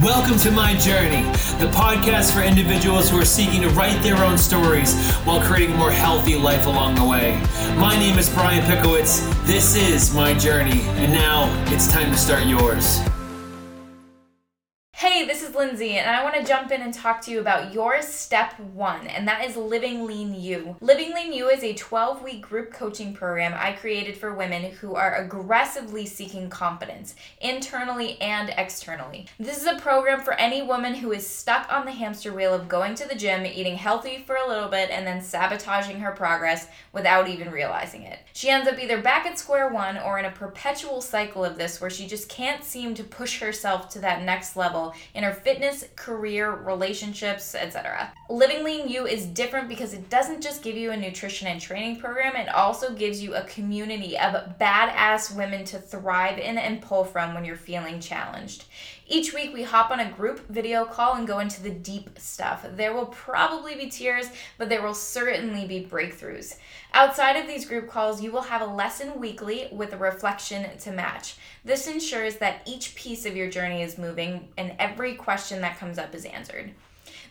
Welcome to My Journey, the podcast for individuals who are seeking to write their own stories while creating a more healthy life along the way. My name is Brian Pickowicz. This is My Journey, and now it's time to start yours. Lindsey, and I want to jump in and talk to you about your step one, and that is Living Lean You. Living Lean You is a 12 week group coaching program I created for women who are aggressively seeking confidence, internally and externally. This is a program for any woman who is stuck on the hamster wheel of going to the gym, eating healthy for a little bit, and then sabotaging her progress without even realizing it. She ends up either back at square one or in a perpetual cycle of this where she just can't seem to push herself to that next level in her fitness, career, relationships, etc. Living Lean You is different because it doesn't just give you a nutrition and training program, it also gives you a community of badass women to thrive in and pull from when you're feeling challenged. Each week, we hop on a group video call and go into the deep stuff. There will probably be tears, but there will certainly be breakthroughs. Outside of these group calls, you will have a lesson weekly with a reflection to match. This ensures that each piece of your journey is moving and every question that comes up is answered.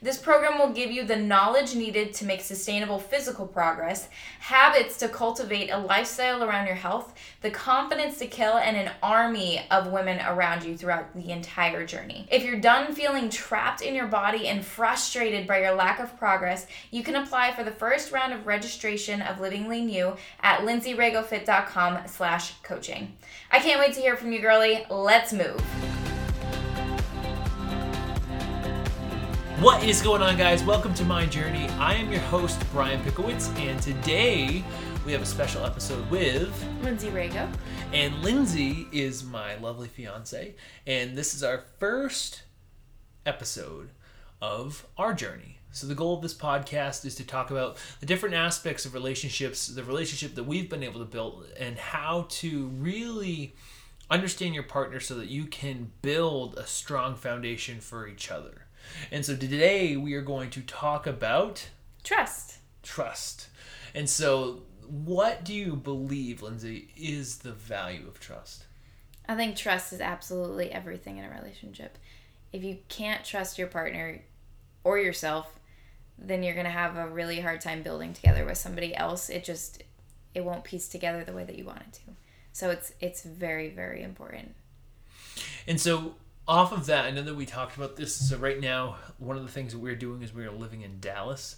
This program will give you the knowledge needed to make sustainable physical progress, habits to cultivate a lifestyle around your health, the confidence to kill, and an army of women around you throughout the entire journey. If you're done feeling trapped in your body and frustrated by your lack of progress, you can apply for the first round of registration of Living Lean You at lindseyragofit.com slash coaching. I can't wait to hear from you, girlie. Let's move. What is going on, guys? Welcome to my journey. I am your host, Brian Pickowicz, and today we have a special episode with Lindsey Rago. And Lindsey is my lovely fiance, and this is our first episode of our journey. So, the goal of this podcast is to talk about the different aspects of relationships, the relationship that we've been able to build, and how to really understand your partner so that you can build a strong foundation for each other. And so today we are going to talk about trust. Trust. And so, what do you believe, Lindsey, is the value of trust? I think trust is absolutely everything in a relationship. If you can't trust your partner or yourself, then you're going to have a really hard time building together with somebody else. It just it won't piece together the way that you want it to. So it's it's very very important. And so off of that, I know that we talked about this. So right now, one of the things that we're doing is we're living in Dallas,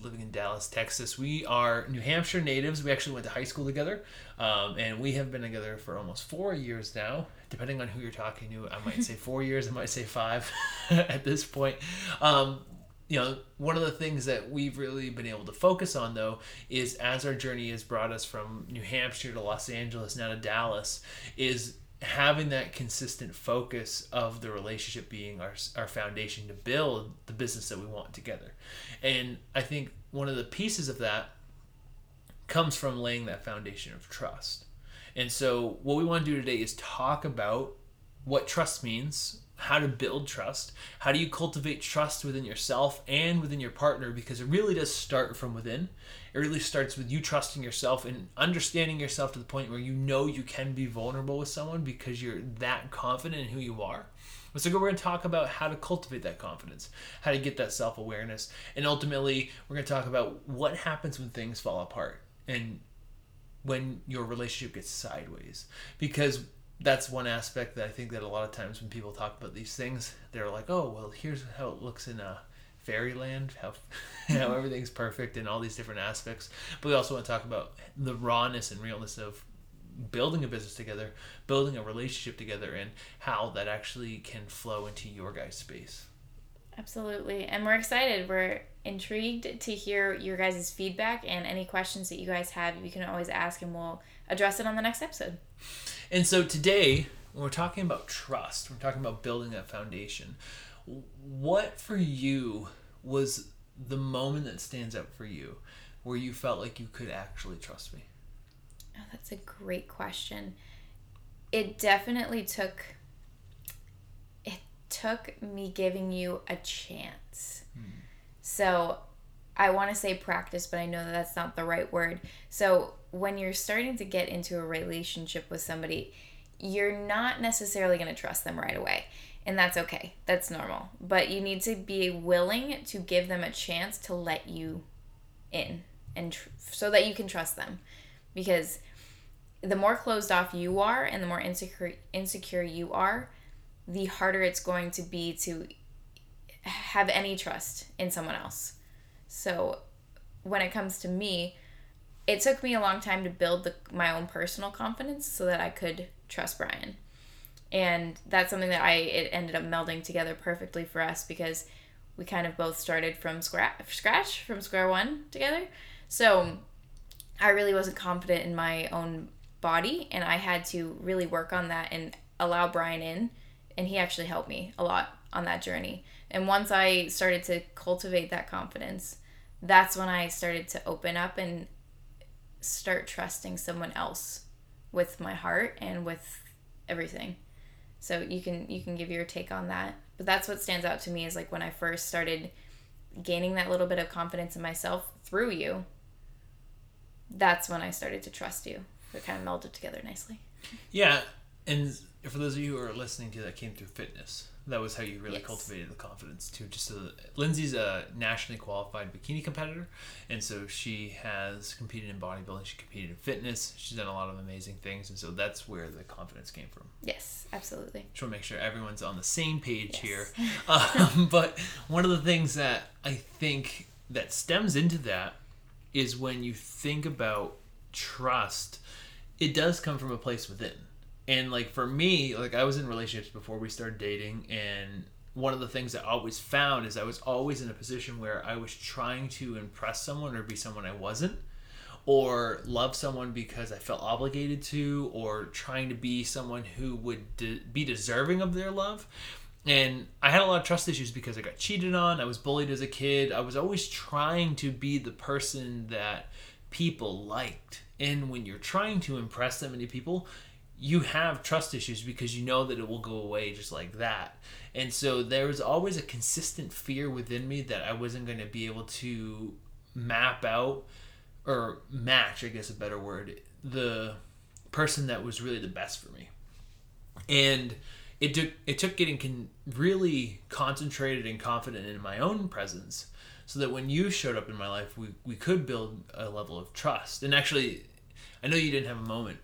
living in Dallas, Texas. We are New Hampshire natives. We actually went to high school together, um, and we have been together for almost four years now. Depending on who you're talking to, I might say four years. I might say five at this point. Um, you know, one of the things that we've really been able to focus on though is as our journey has brought us from New Hampshire to Los Angeles, now to Dallas, is having that consistent focus of the relationship being our, our foundation to build the business that we want together. And I think one of the pieces of that comes from laying that foundation of trust. And so, what we want to do today is talk about what trust means, how to build trust, how do you cultivate trust within yourself and within your partner, because it really does start from within. It really starts with you trusting yourself and understanding yourself to the point where you know you can be vulnerable with someone because you're that confident in who you are. So we're going to talk about how to cultivate that confidence, how to get that self-awareness, and ultimately we're going to talk about what happens when things fall apart and when your relationship gets sideways. Because that's one aspect that I think that a lot of times when people talk about these things, they're like, "Oh, well, here's how it looks in a fairyland, how how everything's perfect and all these different aspects." But we also want to talk about the rawness and realness of building a business together, building a relationship together, and how that actually can flow into your guys' space. Absolutely. And we're excited. We're intrigued to hear your guys' feedback and any questions that you guys have. You can always ask and we'll address it on the next episode. And so today, when we're talking about trust, we're talking about building that foundation. What for you was the moment that stands out for you where you felt like you could actually trust me? Oh, that's a great question. It definitely took took me giving you a chance. Hmm. So I want to say practice, but I know that that's not the right word. So when you're starting to get into a relationship with somebody, you're not necessarily going to trust them right away. And that's okay. That's normal. But you need to be willing to give them a chance to let you in and tr- so that you can trust them. Because the more closed off you are and the more insecure insecure you are, the harder it's going to be to have any trust in someone else. So when it comes to me, it took me a long time to build the, my own personal confidence so that I could trust Brian. And that's something that I it ended up melding together perfectly for us because we kind of both started from scratch, scratch from square one together. So I really wasn't confident in my own body and I had to really work on that and allow Brian in and he actually helped me a lot on that journey. And once I started to cultivate that confidence, that's when I started to open up and start trusting someone else with my heart and with everything. So you can you can give your take on that. But that's what stands out to me is like when I first started gaining that little bit of confidence in myself through you. That's when I started to trust you. It kind of melded together nicely. Yeah, and for those of you who are listening to that came through fitness, that was how you really Yes. cultivated the confidence too. Just so Lindsey's a nationally qualified bikini competitor, and so she has competed in bodybuilding. She competed in fitness. She's done a lot of amazing things, and so that's where the confidence came from. Yes, absolutely. Just want to make sure everyone's on the same page Yes. here. Um, but one of the things that I think that stems into that is when you think about trust, it does come from a place within. And like for me, like I was in relationships before we started dating and one of the things I always found is I was always in a position where I was trying to impress someone or be someone I wasn't or love someone because I felt obligated to, or trying to be someone who would de- be deserving of their love. And I had a lot of trust issues because I got cheated on. I was bullied as a kid. I was always trying to be the person that people liked. And when you're trying to impress that many people, you have trust issues because you know that it will go away just like that. And so there was always a consistent fear within me that I wasn't going to be able to map out or match, I guess a better word, the person that was really the best for me. And it took it took getting con- really concentrated and confident in my own presence so that when you showed up in my life we, we could build a level of trust and actually i know you didn't have a moment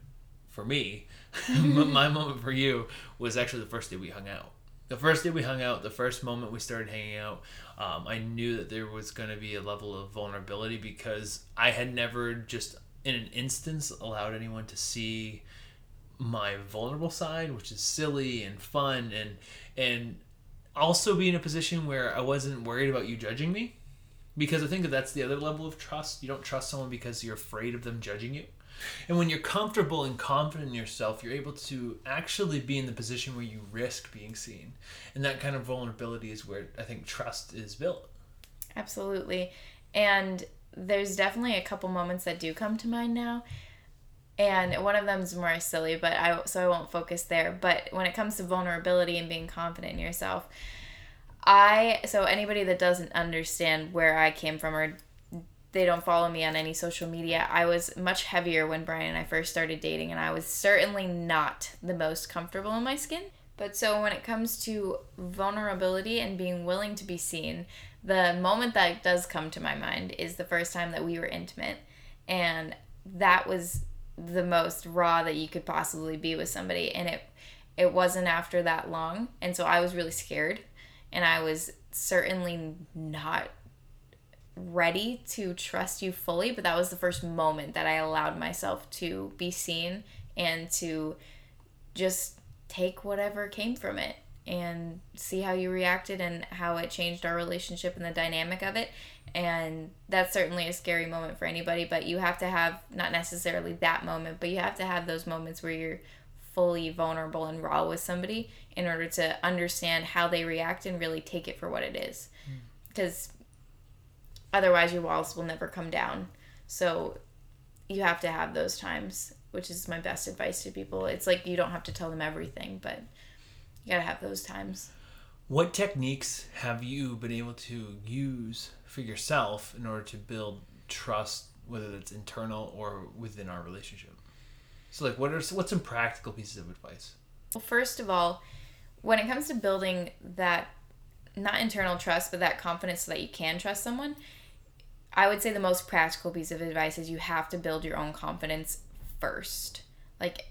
for me my moment for you was actually the first day we hung out the first day we hung out the first moment we started hanging out um, i knew that there was going to be a level of vulnerability because i had never just in an instance allowed anyone to see my vulnerable side, which is silly and fun and and also be in a position where I wasn't worried about you judging me. Because I think that that's the other level of trust. You don't trust someone because you're afraid of them judging you. And when you're comfortable and confident in yourself, you're able to actually be in the position where you risk being seen. And that kind of vulnerability is where I think trust is built. Absolutely. And there's definitely a couple moments that do come to mind now. And one of them is more silly, but I so I won't focus there. But when it comes to vulnerability and being confident in yourself, I so anybody that doesn't understand where I came from or they don't follow me on any social media, I was much heavier when Brian and I first started dating, and I was certainly not the most comfortable in my skin. But so when it comes to vulnerability and being willing to be seen, the moment that does come to my mind is the first time that we were intimate. And that was the most raw that you could possibly be with somebody. And it it wasn't after that long. And so I was really scared and I was certainly not ready to trust you fully, but that was the first moment that I allowed myself to be seen and to just take whatever came from it and see how you reacted and how it changed our relationship and the dynamic of it. And that's certainly a scary moment for anybody, but you have to have not necessarily that moment, but you have to have those moments where you're fully vulnerable and raw with somebody in order to understand how they react and really take it for what it is. Hmm. Because otherwise, your walls will never come down. So you have to have those times, which is my best advice to people. It's like you don't have to tell them everything, but you gotta have those times. What techniques have you been able to use for yourself in order to build trust, whether that's internal or within our relationship? So, like, what are what's some practical pieces of advice? Well, first of all, when it comes to building that not internal trust, but that confidence so that you can trust someone, I would say the most practical piece of advice is you have to build your own confidence first. Like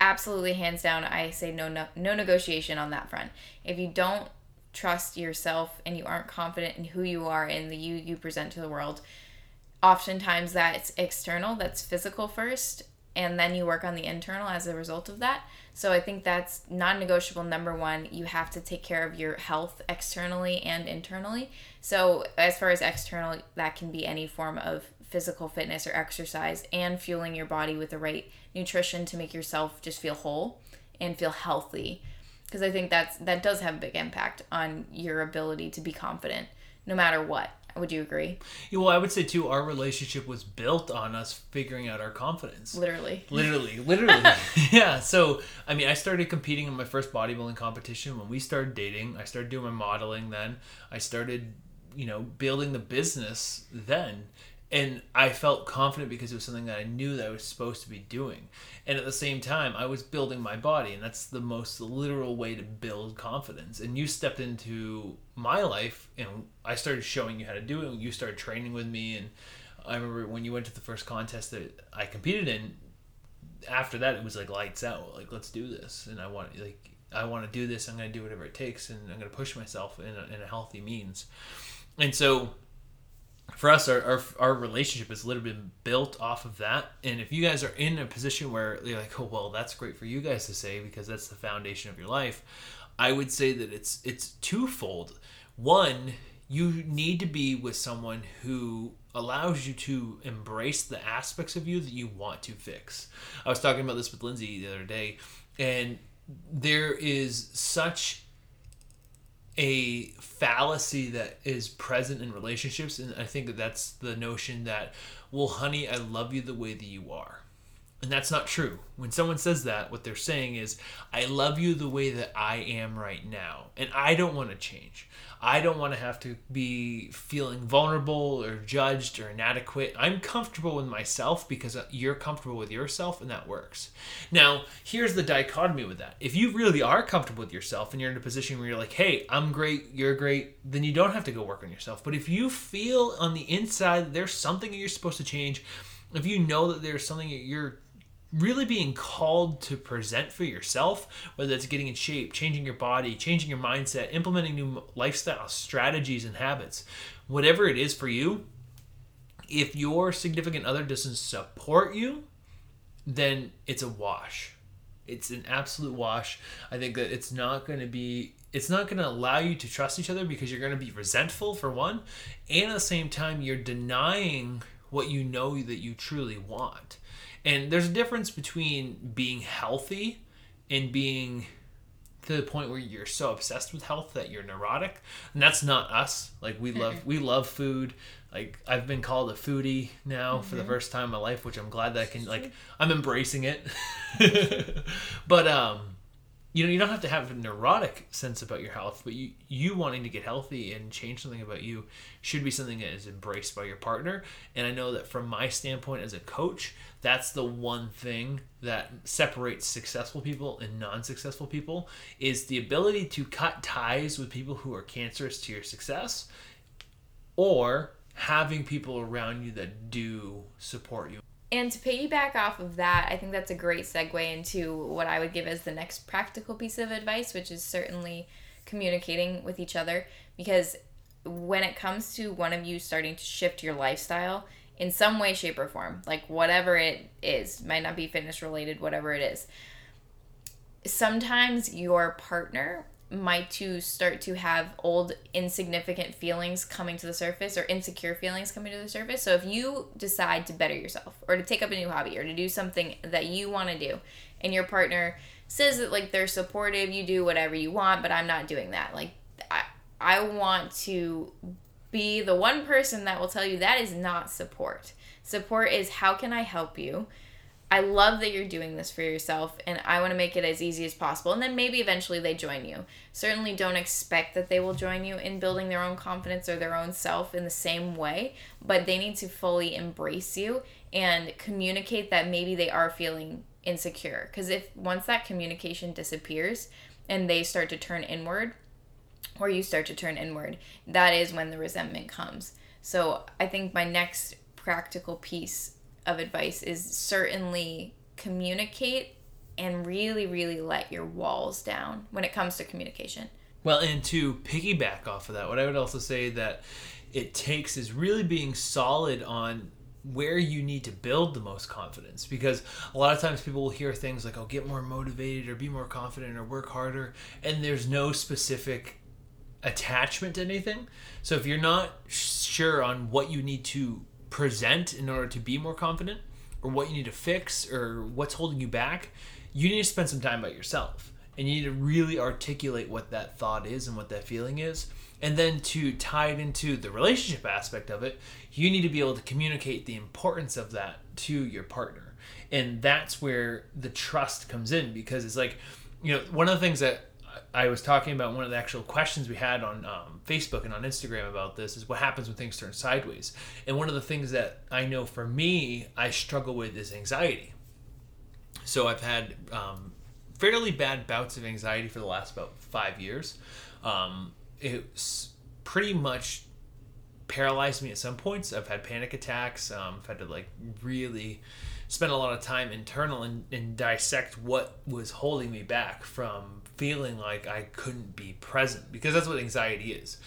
absolutely hands down, I say no no, no negotiation on that front. If you don't trust yourself and you aren't confident in who you are and the you you present to the world, oftentimes that's external, that's physical first, and then you work on the internal as a result of that. So I think that's non negotiable. Number one, you have to take care of your health externally and internally. So, as far as external, that can be any form of physical fitness or exercise and fueling your body with the right nutrition to make yourself just feel whole and feel healthy because i think that's that does have a big impact on your ability to be confident no matter what would you agree? Yeah, well, I would say too, our relationship was built on us figuring out our confidence. Literally. Literally, literally. yeah. So, I mean, I started competing in my first bodybuilding competition when we started dating. I started doing my modeling then. I started, you know, building the business then and I felt confident because it was something that I knew that I was supposed to be doing. And at the same time, I was building my body, and that's the most literal way to build confidence. And you stepped into my life, and I started showing you how to do it. You started training with me, and I remember when you went to the first contest that I competed in. After that, it was like lights out. Like let's do this, and I want like I want to do this. I'm going to do whatever it takes, and I'm going to push myself in a, in a healthy means. And so for us, our, our, our relationship has literally been built off of that. And if you guys are in a position where you're like, oh well, that's great for you guys to say because that's the foundation of your life, I would say that it's it's twofold. One, you need to be with someone who allows you to embrace the aspects of you that you want to fix. I was talking about this with Lindsey the other day, and there is such a fallacy that is present in relationships and i think that that's the notion that well honey i love you the way that you are and that's not true. When someone says that, what they're saying is, I love you the way that I am right now. And I don't want to change. I don't want to have to be feeling vulnerable or judged or inadequate. I'm comfortable with myself because you're comfortable with yourself and that works. Now, here's the dichotomy with that. If you really are comfortable with yourself and you're in a position where you're like, hey, I'm great, you're great, then you don't have to go work on yourself. But if you feel on the inside there's something you're supposed to change, if you know that there's something that you're really being called to present for yourself, whether it's getting in shape, changing your body, changing your mindset, implementing new lifestyle strategies and habits, whatever it is for you, if your significant other doesn't support you, then it's a wash. It's an absolute wash. I think that it's not going to be it's not going to allow you to trust each other because you're going to be resentful for one, and at the same time you're denying what you know that you truly want. And there's a difference between being healthy and being to the point where you're so obsessed with health that you're neurotic. And that's not us. Like we love we love food. Like I've been called a foodie now mm-hmm. for the mm-hmm. first time in my life, which I'm glad that I can like I'm embracing it. but um you know you don't have to have a neurotic sense about your health but you you wanting to get healthy and change something about you should be something that is embraced by your partner. And i know that from my standpoint as a coach that's the one thing that separates successful people and non-successful people is the ability to cut ties with people who are cancerous to your success or having people around you that do support you and to piggyback off of that, I think that's a great segue into what I would give as the next practical piece of advice, which is certainly communicating with each other. Because when it comes to one of you starting to shift your lifestyle in some way, shape, or form, like whatever it is, might not be fitness related, whatever it is, sometimes your partner might to start to have old insignificant feelings coming to the surface or insecure feelings coming to the surface. So if you decide to better yourself or to take up a new hobby or to do something that you want to do and your partner says that like they're supportive, you do whatever you want, but I'm not doing that. Like I I want to be the one person that will tell you that is not support. Support is how can I help you? I love that you're doing this for yourself and I want to make it as easy as possible. And then maybe eventually they join you. Certainly don't expect that they will join you in building their own confidence or their own self in the same way, but they need to fully embrace you and communicate that maybe they are feeling insecure. Because if once that communication disappears, and they start to turn inward or you start to turn inward, that is when the resentment comes. So I think my next practical piece of advice is certainly communicate and really, really let your walls down when it comes to communication. Well, and to piggyback off of that, what I would also say that it takes is really being solid on where you need to build the most confidence because a lot of times people will hear things like oh get more motivated or be more confident or work harder and there's no specific attachment to anything so if you're not sure on what you need to present in order to be more confident or what you need to fix or what's holding you back you need to spend some time by yourself. And you need to really articulate what that thought is and what that feeling is. And then to tie it into the relationship aspect of it you need to be able to communicate the importance of that to your partner. And that's where the trust comes in because it's like you know one of the things that I was talking about one of the actual questions we had on um, Facebook and on Instagram about this is what happens when things turn sideways. And one of the things that I know for me, I struggle with is anxiety. So I've had um, fairly bad bouts of anxiety for the last about five years. Um, it's pretty much paralyzed me at some points. I've had panic attacks. Um, I've had to like really spend a lot of time internal and, and dissect what was holding me back from feeling like I couldn't be present because that's what anxiety is.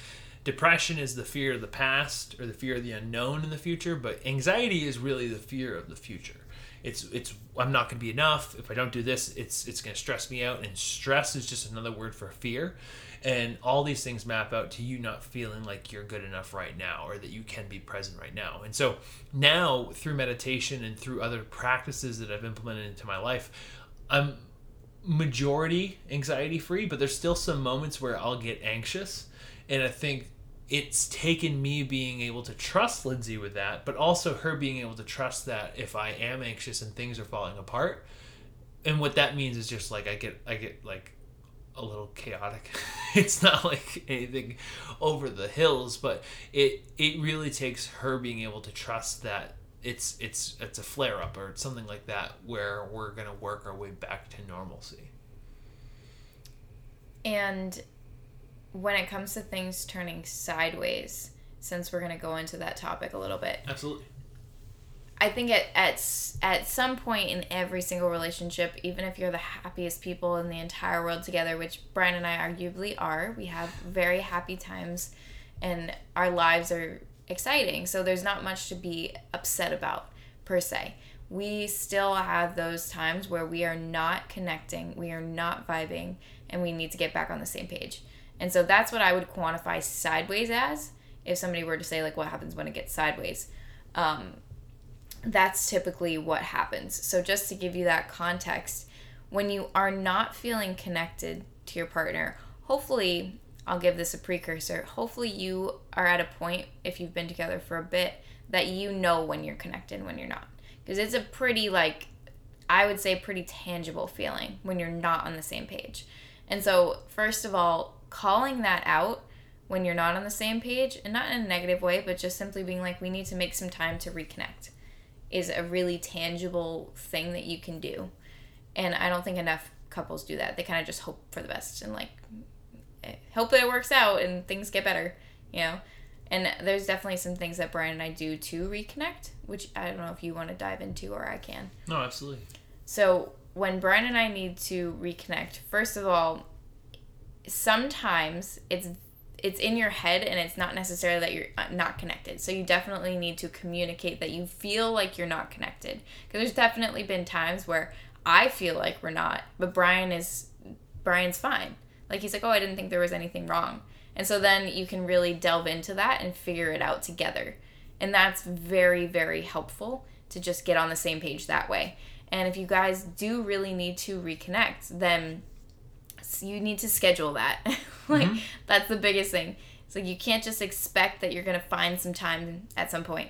Depression is the fear of the past or the fear of the unknown in the future, but anxiety is really the fear of the future. It's it's I'm not going to be enough if I don't do this. It's it's going to stress me out, and stress is just another word for fear. And all these things map out to you not feeling like you're good enough right now or that you can be present right now. And so now, through meditation and through other practices that I've implemented into my life, I'm majority anxiety free, but there's still some moments where I'll get anxious. And I think it's taken me being able to trust Lindsey with that, but also her being able to trust that if I am anxious and things are falling apart, and what that means is just like I get I get like a little chaotic. it's not like anything over the hills, but it it really takes her being able to trust that it's it's it's a flare up or something like that where we're gonna work our way back to normalcy. And when it comes to things turning sideways, since we're gonna go into that topic a little bit, absolutely. I think at at at some point in every single relationship, even if you're the happiest people in the entire world together, which Brian and I arguably are, we have very happy times, and our lives are exciting. So there's not much to be upset about per se. We still have those times where we are not connecting, we are not vibing, and we need to get back on the same page. And so that's what I would quantify sideways as. If somebody were to say like, what happens when it gets sideways? Um, that's typically what happens. So, just to give you that context, when you are not feeling connected to your partner, hopefully, I'll give this a precursor. Hopefully, you are at a point, if you've been together for a bit, that you know when you're connected when you're not. Because it's a pretty, like, I would say, pretty tangible feeling when you're not on the same page. And so, first of all, calling that out when you're not on the same page, and not in a negative way, but just simply being like, we need to make some time to reconnect is a really tangible thing that you can do. And I don't think enough couples do that. They kind of just hope for the best and like hope that it works out and things get better, you know. And there's definitely some things that Brian and I do to reconnect, which I don't know if you want to dive into or I can. No, absolutely. So, when Brian and I need to reconnect, first of all, sometimes it's it's in your head and it's not necessarily that you're uh, not connected. So you definitely need to communicate that you feel like you're not connected. Because there's definitely been times where I feel like we're not, but Brian is Brian's fine. Like he's like, "Oh, I didn't think there was anything wrong." And so then you can really delve into that and figure it out together. And that's very very helpful to just get on the same page that way. And if you guys do really need to reconnect, then you need to schedule that. like mm-hmm. that's the biggest thing. It's like you can't just expect that you're gonna find some time at some point.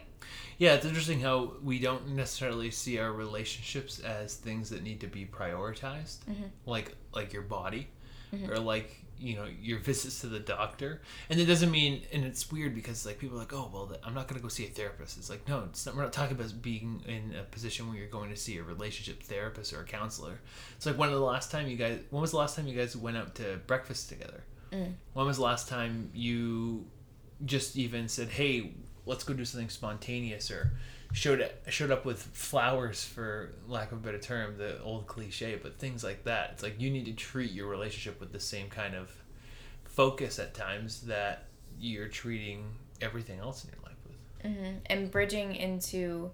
Yeah, it's interesting how we don't necessarily see our relationships as things that need to be prioritized, mm-hmm. like like your body, mm-hmm. or like you know your visits to the doctor and it doesn't mean and it's weird because like people are like oh well i'm not going to go see a therapist it's like no it's not, we're not talking about being in a position where you're going to see a relationship therapist or a counselor it's like when was the last time you guys when was the last time you guys went out to breakfast together mm. when was the last time you just even said hey let's go do something spontaneous or showed showed up with flowers for lack of a better term the old cliche but things like that. It's like you need to treat your relationship with the same kind of focus at times that you're treating everything else in your life with. Mm-hmm. and bridging into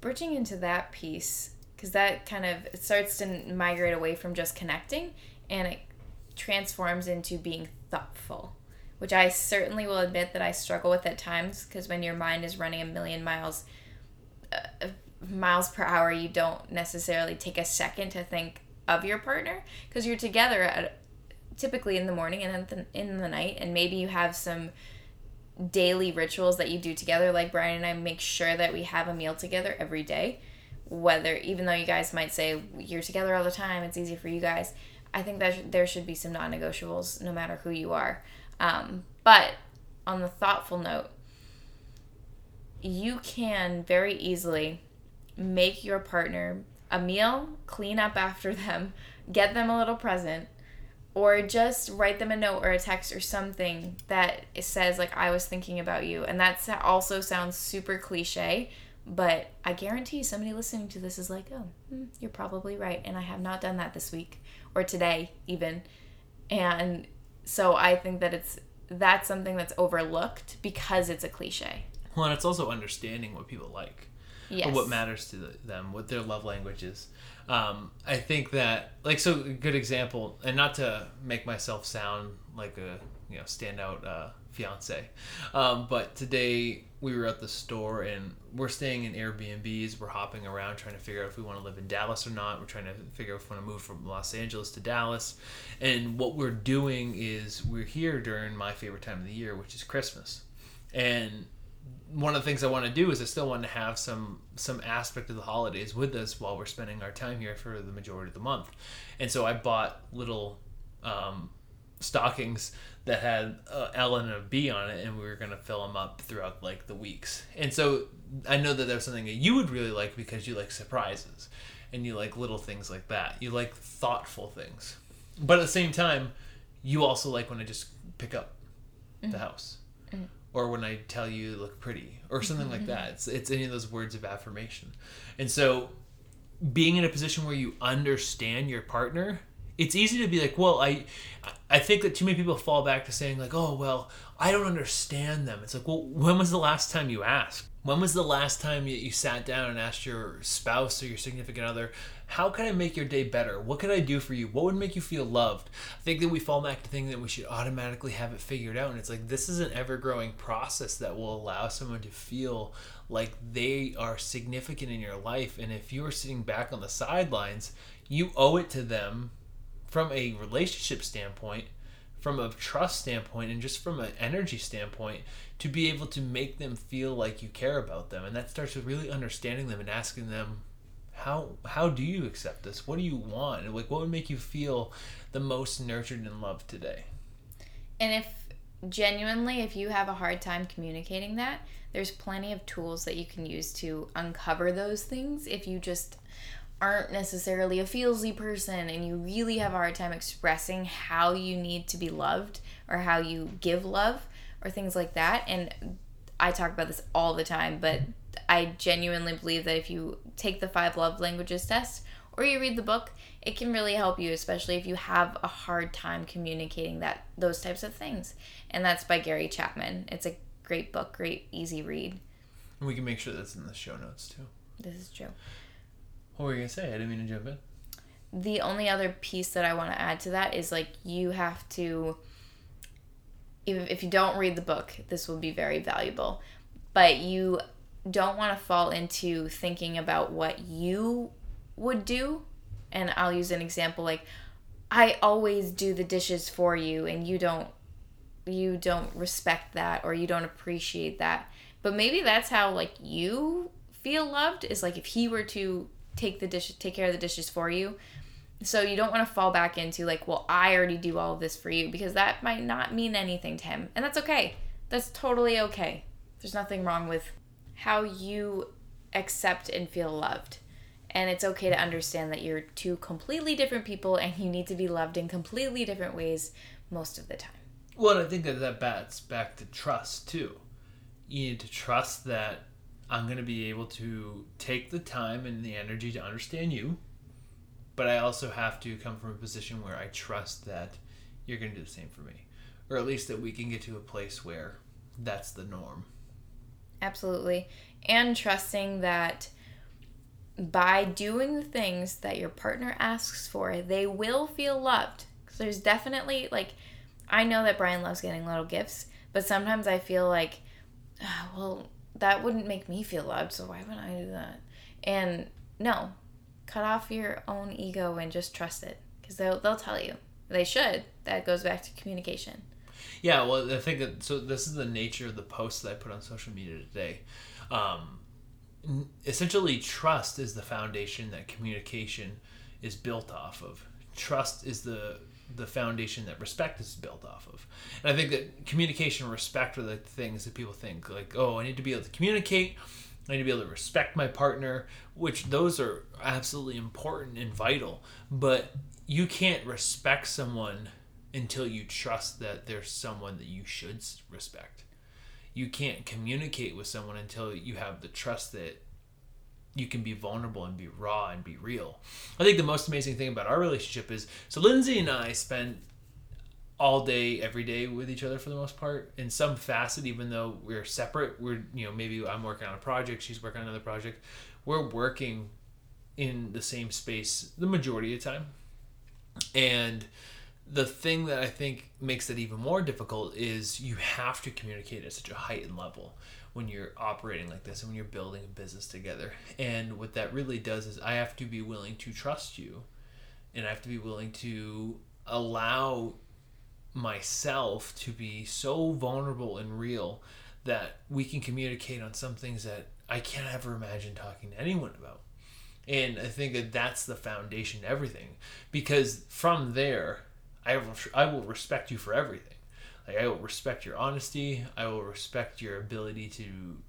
bridging into that piece because that kind of it starts to migrate away from just connecting and it transforms into being thoughtful which I certainly will admit that I struggle with at times because when your mind is running a million miles uh, miles per hour, you don't necessarily take a second to think of your partner because you're together at typically in the morning and then in the night and maybe you have some daily rituals that you do together. Like Brian and I make sure that we have a meal together every day whether even though you guys might say you're together all the time it's easy for you guys I think that there should be some non-negotiables no matter who you are um, but on the thoughtful note, you can very easily make your partner a meal, clean up after them, get them a little present, or just write them a note or a text or something that says like I was thinking about you. And that also sounds super cliche, but I guarantee somebody listening to this is like, "Oh, hmm, you're probably right." And I have not done that this week or today even. And so I think that it's that's something that's overlooked because it's a cliche. Well, and it's also understanding what people like, yes. or what matters to them, what their love language is. Um, I think that, like, so a good example, and not to make myself sound like a you know standout uh, fiance, um, but today we were at the store and we're staying in Airbnbs. We're hopping around trying to figure out if we want to live in Dallas or not. We're trying to figure out if we want to move from Los Angeles to Dallas. And what we're doing is we're here during my favorite time of the year, which is Christmas. And one of the things I want to do is I still want to have some some aspect of the holidays with us while we're spending our time here for the majority of the month. And so I bought little um, stockings that had uh, L and a B on it, and we were gonna fill them up throughout like the weeks. And so I know that there's something that you would really like because you like surprises, and you like little things like that. You like thoughtful things, but at the same time, you also like when I just pick up mm-hmm. the house, mm-hmm. or when I tell you you look pretty, or something mm-hmm. like that. It's it's any of those words of affirmation, and so being in a position where you understand your partner it's easy to be like, well, I, I think that too many people fall back to saying like, oh, well, I don't understand them. It's like, well, when was the last time you asked? When was the last time you, you sat down and asked your spouse or your significant other, how can I make your day better? What can I do for you? What would make you feel loved? I think that we fall back to thinking that we should automatically have it figured out. And it's like, this is an ever growing process that will allow someone to feel like they are significant in your life. And if you are sitting back on the sidelines, you owe it to them from a relationship standpoint, from a trust standpoint, and just from an energy standpoint, to be able to make them feel like you care about them. And that starts with really understanding them and asking them, how how do you accept this? What do you want? Like what would make you feel the most nurtured and loved today? And if genuinely if you have a hard time communicating that, there's plenty of tools that you can use to uncover those things if you just aren't necessarily a feelsy person and you really have a hard time expressing how you need to be loved or how you give love or things like that. And I talk about this all the time but I genuinely believe that if you take the five love languages test or you read the book it can really help you especially if you have a hard time communicating that those types of things. And that's by Gary Chapman. It's a great book great easy read. And we can make sure that's in the show notes too. This is true what were you gonna say? I didn't mean to jump in. The only other piece that I want to add to that is like you have to. If, if you don't read the book, this will be very valuable. But you don't want to fall into thinking about what you would do. And I'll use an example like, I always do the dishes for you, and you don't you don't respect that or you don't appreciate that. But maybe that's how like you feel loved is like if he were to take the dish take care of the dishes for you So you don't want to fall back into like, well, I already do all of this for you because that might not mean anything to him. And that's okay. That's totally okay. There's nothing wrong with how you accept and feel loved. And it's okay to understand that you're two completely different people and you need to be loved in completely different ways most of the time. Well, I think that that bats back to trust too. You need to trust that I'm going to be able to take the time and the energy to understand you, but I also have to come from a position where I trust that you're going to do the same for me, or at least that we can get to a place where that's the norm. Absolutely. And trusting that by doing the things that your partner asks for, they will feel loved. Because there's definitely, like, I know that Brian loves getting little gifts, but sometimes I feel like, oh, well, that wouldn't make me feel loved, so why would I do that? And no, cut off your own ego and just trust it. Because they'll, they'll tell you. They should. That goes back to communication. Yeah, well, I think that so. This is the nature of the post that I put on social media today. Um, essentially, trust is the foundation that communication is built off of. Trust is the the foundation that respect is built off of. And I think that communication and respect are the things that people think like, oh, I need to be able to communicate. I need to be able to respect my partner, which those are absolutely important and vital. But you can't respect someone until you trust that there's someone that you should respect. You can't communicate with someone until you have the trust that you can be vulnerable and be raw and be real. I think the most amazing thing about our relationship is so Lindsey and I spend all day every day with each other for the most part in some facet even though we're separate. We're you know maybe I'm working on a project she's working on another project. We're working in the same space the majority of the time. And the thing that I think makes it even more difficult is you have to communicate at such a heightened level when you're operating like this and when you're building a business together. And what that really does is I have to be willing to trust you and I have to be willing to allow myself to be so vulnerable and real that we can communicate on some things that I can't ever imagine talking to anyone about. And I think that that's the foundation to everything because from there, I I will respect you for everything. Like I will respect your honesty. I will respect your ability to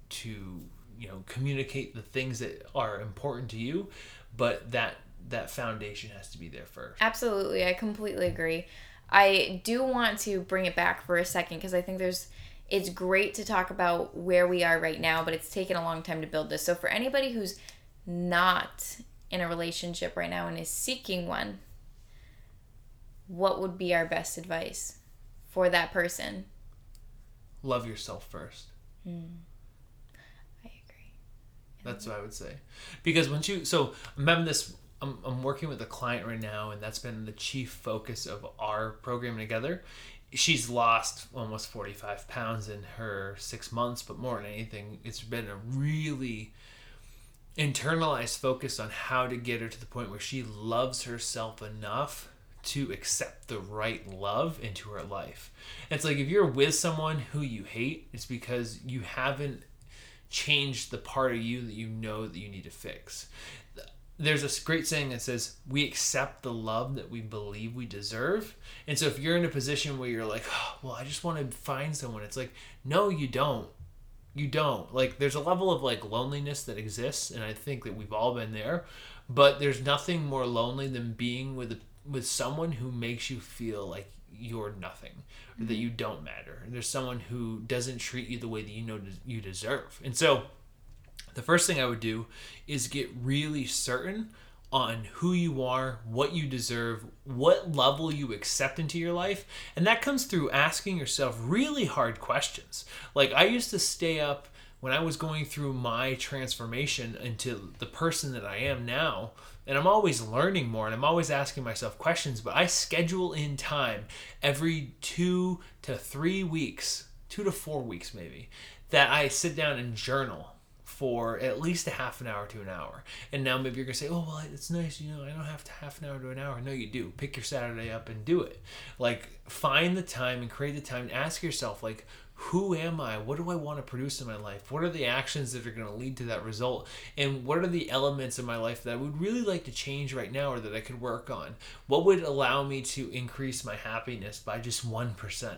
to you know communicate the things that are important to you, but that that foundation has to be there first. Absolutely, I completely agree. I do want to bring it back for a second because I think there's it's great to talk about where we are right now, but it's taken a long time to build this. So for anybody who's not in a relationship right now and is seeking one, what would be our best advice for that person? Love yourself first. Mm. I agree. That's what I would say. Because once you, so I'm having this, I'm, I'm working with a client right now, and that's been the chief focus of our program together. She's lost almost 45 pounds in her six months, but more than anything, it's been a really internalized focus on how to get her to the point where she loves herself enough to accept the right love into her life. it's like if you're with someone who you hate, it's because you haven't changed the part of you that you know that you need to fix. There's a great saying that says, We accept the love that we believe we deserve. And so if you're in a position where you're like, oh, Well, I just want to find someone, it's like, No, you don't. You don't. Like, there's a level of like loneliness that exists. And I think that we've all been there. But there's nothing more lonely than being with a with someone who makes you feel like you're nothing or that mm-hmm. you don't matter. And there's someone who doesn't treat you the way that you know you deserve. And so the first thing i would do is get really certain on who you are what you deserve what level you accept into your life. And that comes through asking yourself really hard questions. Like i used to stay up when i was going through my transformation into the person that i am now and I'm always learning more and I'm always asking myself questions, but I schedule in time every two to three weeks, two to four weeks maybe, that I sit down and journal for at least a half an hour to an hour. And now maybe you're gonna say, "Oh, well, it's nice, you know, I don't have to half an hour to an hour." No, you do. Pick your Saturday up and do it. Like find the time and create the time and ask yourself, like, who am I? What do I want to produce in my life? What are the actions that are going to lead to that result? And what are the elements in my life that I would really like to change right now or that I could work on? What would allow me to increase my happiness by just 1%?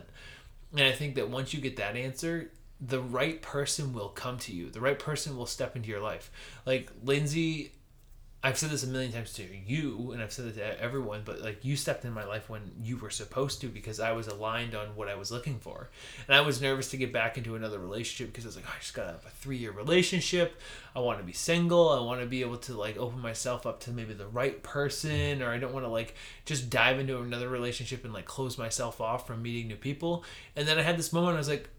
And I think that once you get that answer, the right person will come to you. The right person will step into your life. Like Lindsey I've said this a million times to you, and I've said it to everyone, but like you stepped in my life when you were supposed to because I was aligned on what I was looking for. And I was nervous to get back into another relationship because I was like, oh, I just got a three year relationship. I want to be single. I want to be able to like open myself up to maybe the right person, or I don't want to like just dive into another relationship and like close myself off from meeting new people. And then I had this moment, I was like,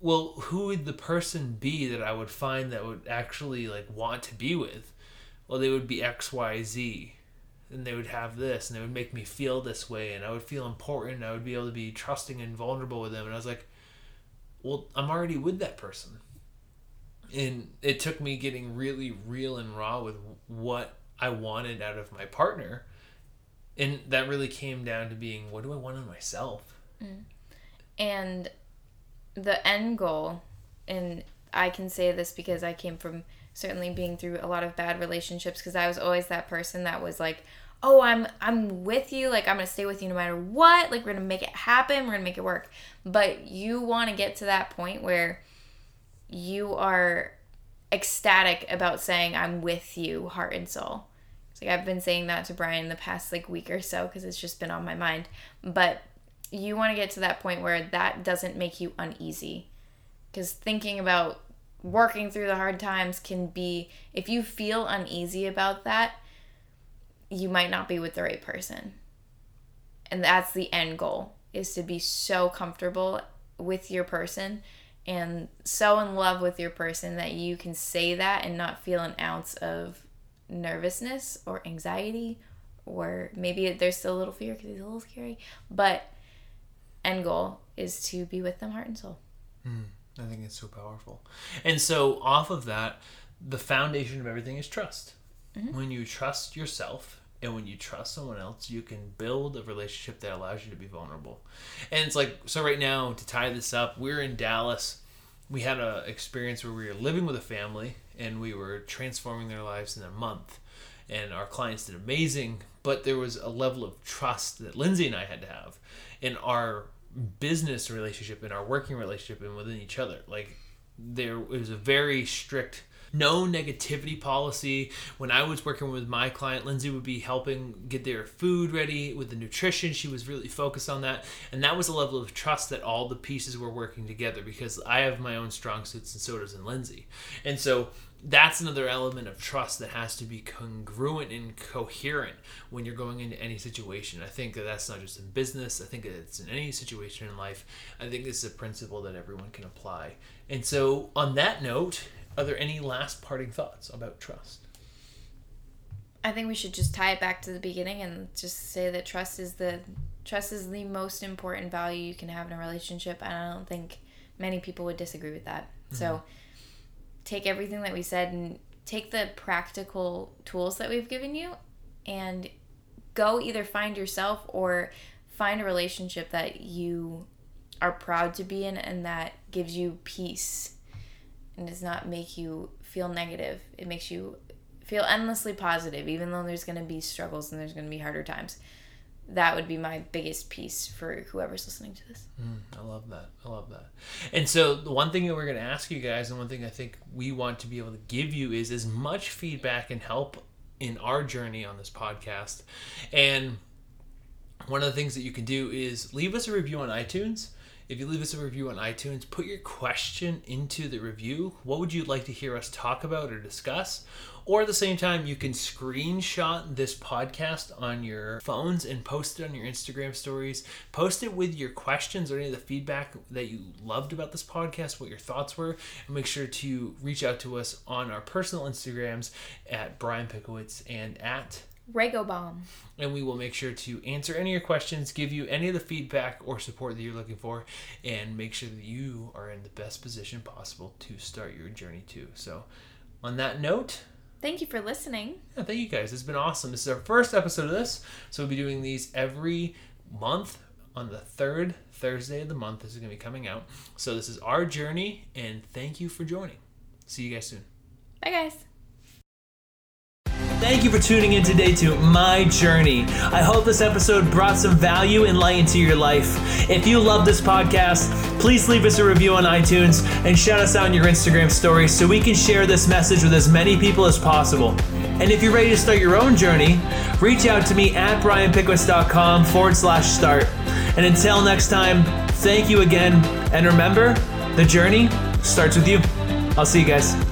well, who would the person be that I would find that would actually like want to be with? Well, they would be XYZ. And they would have this, and they would make me feel this way, and I would feel important, and I would be able to be trusting and vulnerable with them. And I was like, well, I'm already with that person. And it took me getting really real and raw with what I wanted out of my partner. And that really came down to being, what do I want in myself? Mm. And the end goal, and I can say this because I came from certainly being through a lot of bad relationships because I was always that person that was like, "Oh, I'm I'm with you. Like I'm going to stay with you no matter what. Like we're going to make it happen. We're going to make it work." But you want to get to that point where you are ecstatic about saying I'm with you heart and soul. Like I've been saying that to Brian the past like week or so cuz it's just been on my mind. But you want to get to that point where that doesn't make you uneasy. Cuz thinking about working through the hard times can be if you feel uneasy about that you might not be with the right person and that's the end goal is to be so comfortable with your person and so in love with your person that you can say that and not feel an ounce of nervousness or anxiety or maybe there's still a little fear because he's a little scary but end goal is to be with them heart and soul mm. I think it's so powerful. And so, off of that, the foundation of everything is trust. Mm-hmm. When you trust yourself and when you trust someone else, you can build a relationship that allows you to be vulnerable. And it's like, so right now, to tie this up, we're in Dallas. We had an experience where we were living with a family and we were transforming their lives in a month. And our clients did amazing, but there was a level of trust that Lindsey and I had to have in our business relationship and our working relationship and within each other. Like there was a very strict no negativity policy. When I was working with my client, Lindsey would be helping get their food ready with the nutrition. She was really focused on that. And that was a level of trust that all the pieces were working together because I have my own strong suits and so does in Lindsey. And so that's another element of trust that has to be congruent and coherent when you're going into any situation. I think that that's not just in business. I think it's in any situation in life. I think this is a principle that everyone can apply. And so, on that note, are there any last parting thoughts about trust? I think we should just tie it back to the beginning and just say that trust is the trust is the most important value you can have in a relationship, and I don't think many people would disagree with that. Mm-hmm. So take everything that we said and take the practical tools that we've given you and go either find yourself or find a relationship that you are proud to be in and that gives you peace and does not make you feel negative. It makes you feel endlessly positive, even though there's going to be struggles and there's going to be harder times that would be my biggest piece for whoever's listening to this. Mm, I love that. I love that. And so the one thing that we're going to ask you guys, and one thing I think we want to be able to give you is as much feedback and help in our journey on this podcast. And one of the things that you can do is leave us a review on iTunes. If you leave us a review on iTunes, put your question into the review. What would you like to hear us talk about or discuss? Or at the same time, you can screenshot this podcast on your phones and post it on your Instagram stories. Post it with your questions or any of the feedback that you loved about this podcast, what your thoughts were, and make sure to reach out to us on our personal Instagrams at Brian Pickowicz and at Bomb. And we will make sure to answer any of your questions, give you any of the feedback or support that you're looking for, and make sure that you are in the best position possible to start your journey too. So on that note, Thank you for listening. yeah, thank you guys. It's been awesome. This is our first episode of this, so we'll be doing these every month on the third Thursday of the month. This is going to be coming out. So this is our journey, and thank you for joining. See you guys soon. Bye, guys. Thank you for tuning in today to My Journey. I hope this episode brought some value and light into your life. If you love this podcast, please leave us a review on iTunes and shout us out in your Instagram stories so we can share this message with as many people as possible. And if you're ready to start your own journey, reach out to me at brianpickowicz.com forward slash start. And until next time, thank you again. And remember, the journey starts with you. I'll see you guys.